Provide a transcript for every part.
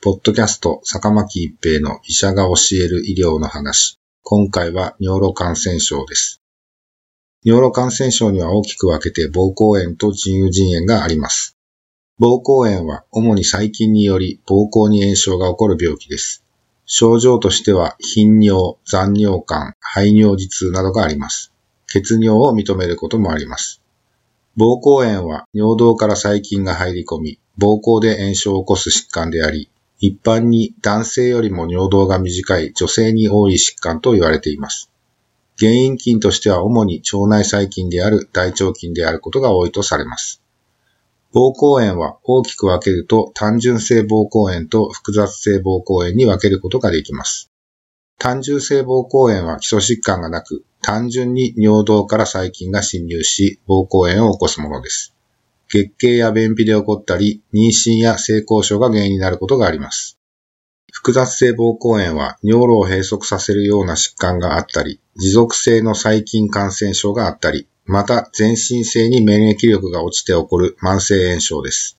ポッドキャスト坂巻一平の医者が教える医療の話。今回は尿路感染症です。尿路感染症には大きく分けて膀胱炎と腎盂腎炎があります。膀胱炎は主に細菌により膀胱に炎症が起こる病気です。症状としては頻尿、残尿感、排尿時痛などがあります。血尿を認めることもあります。膀胱炎は尿道から細菌が入り込み、膀胱で炎症を起こす疾患であり、一般に男性よりも尿道が短い女性に多い疾患と言われています。原因菌としては主に腸内細菌である大腸菌であることが多いとされます。膀胱炎は大きく分けると単純性膀胱炎と複雑性膀胱炎に分けることができます。単純性膀胱炎は基礎疾患がなく、単純に尿道から細菌が侵入し、膀胱炎を起こすものです。月経や便秘で起こったり、妊娠や性交渉が原因になることがあります。複雑性膀胱炎は尿路を閉塞させるような疾患があったり、持続性の細菌感染症があったり、また全身性に免疫力が落ちて起こる慢性炎症です。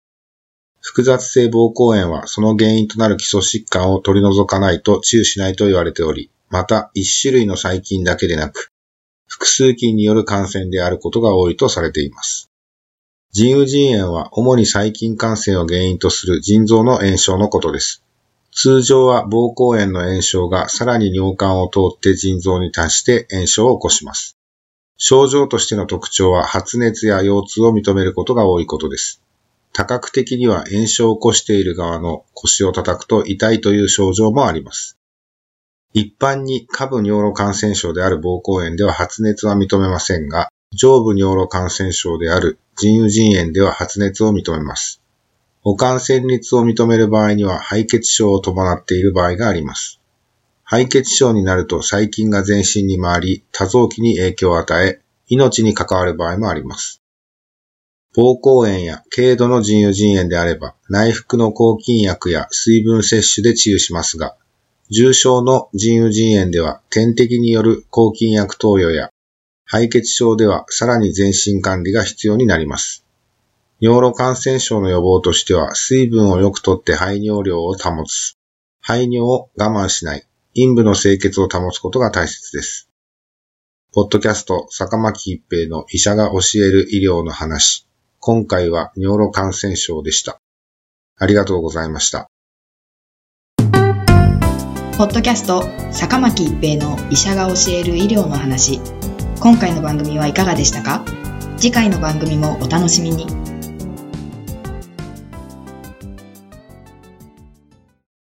複雑性膀胱炎はその原因となる基礎疾患を取り除かないと治癒しないと言われており、また一種類の細菌だけでなく、複数菌による感染であることが多いとされています。腎盂腎炎は主に細菌感染を原因とする腎臓の炎症のことです。通常は膀胱炎の炎症がさらに尿管を通って腎臓に達して炎症を起こします。症状としての特徴は発熱や腰痛を認めることが多いことです。多角的には炎症を起こしている側の腰を叩くと痛いという症状もあります。一般に下部尿路感染症である膀胱炎では発熱は認めませんが、上部尿路感染症である腎盂腎炎では発熱を認めます。保管旋律を認める場合には敗血症を伴っている場合があります。敗血症になると細菌が全身に回り、多臓器に影響を与え、命に関わる場合もあります。膀胱炎や軽度の腎盂腎炎であれば、内服の抗菌薬や水分摂取で治癒しますが、重症の腎盂腎炎では点滴による抗菌薬投与や、敗血症ではさらに全身管理が必要になります。尿路感染症の予防としては、水分をよくとって排尿量を保つ。排尿を我慢しない。陰部の清潔を保つことが大切です。ポッドキャスト、坂巻一平の医者が教える医療の話。今回は尿路感染症でした。ありがとうございました。ポッドキャスト坂巻一平の医者が教える医療の話今回の番組はいかがでしたか？次回の番組もお楽しみに。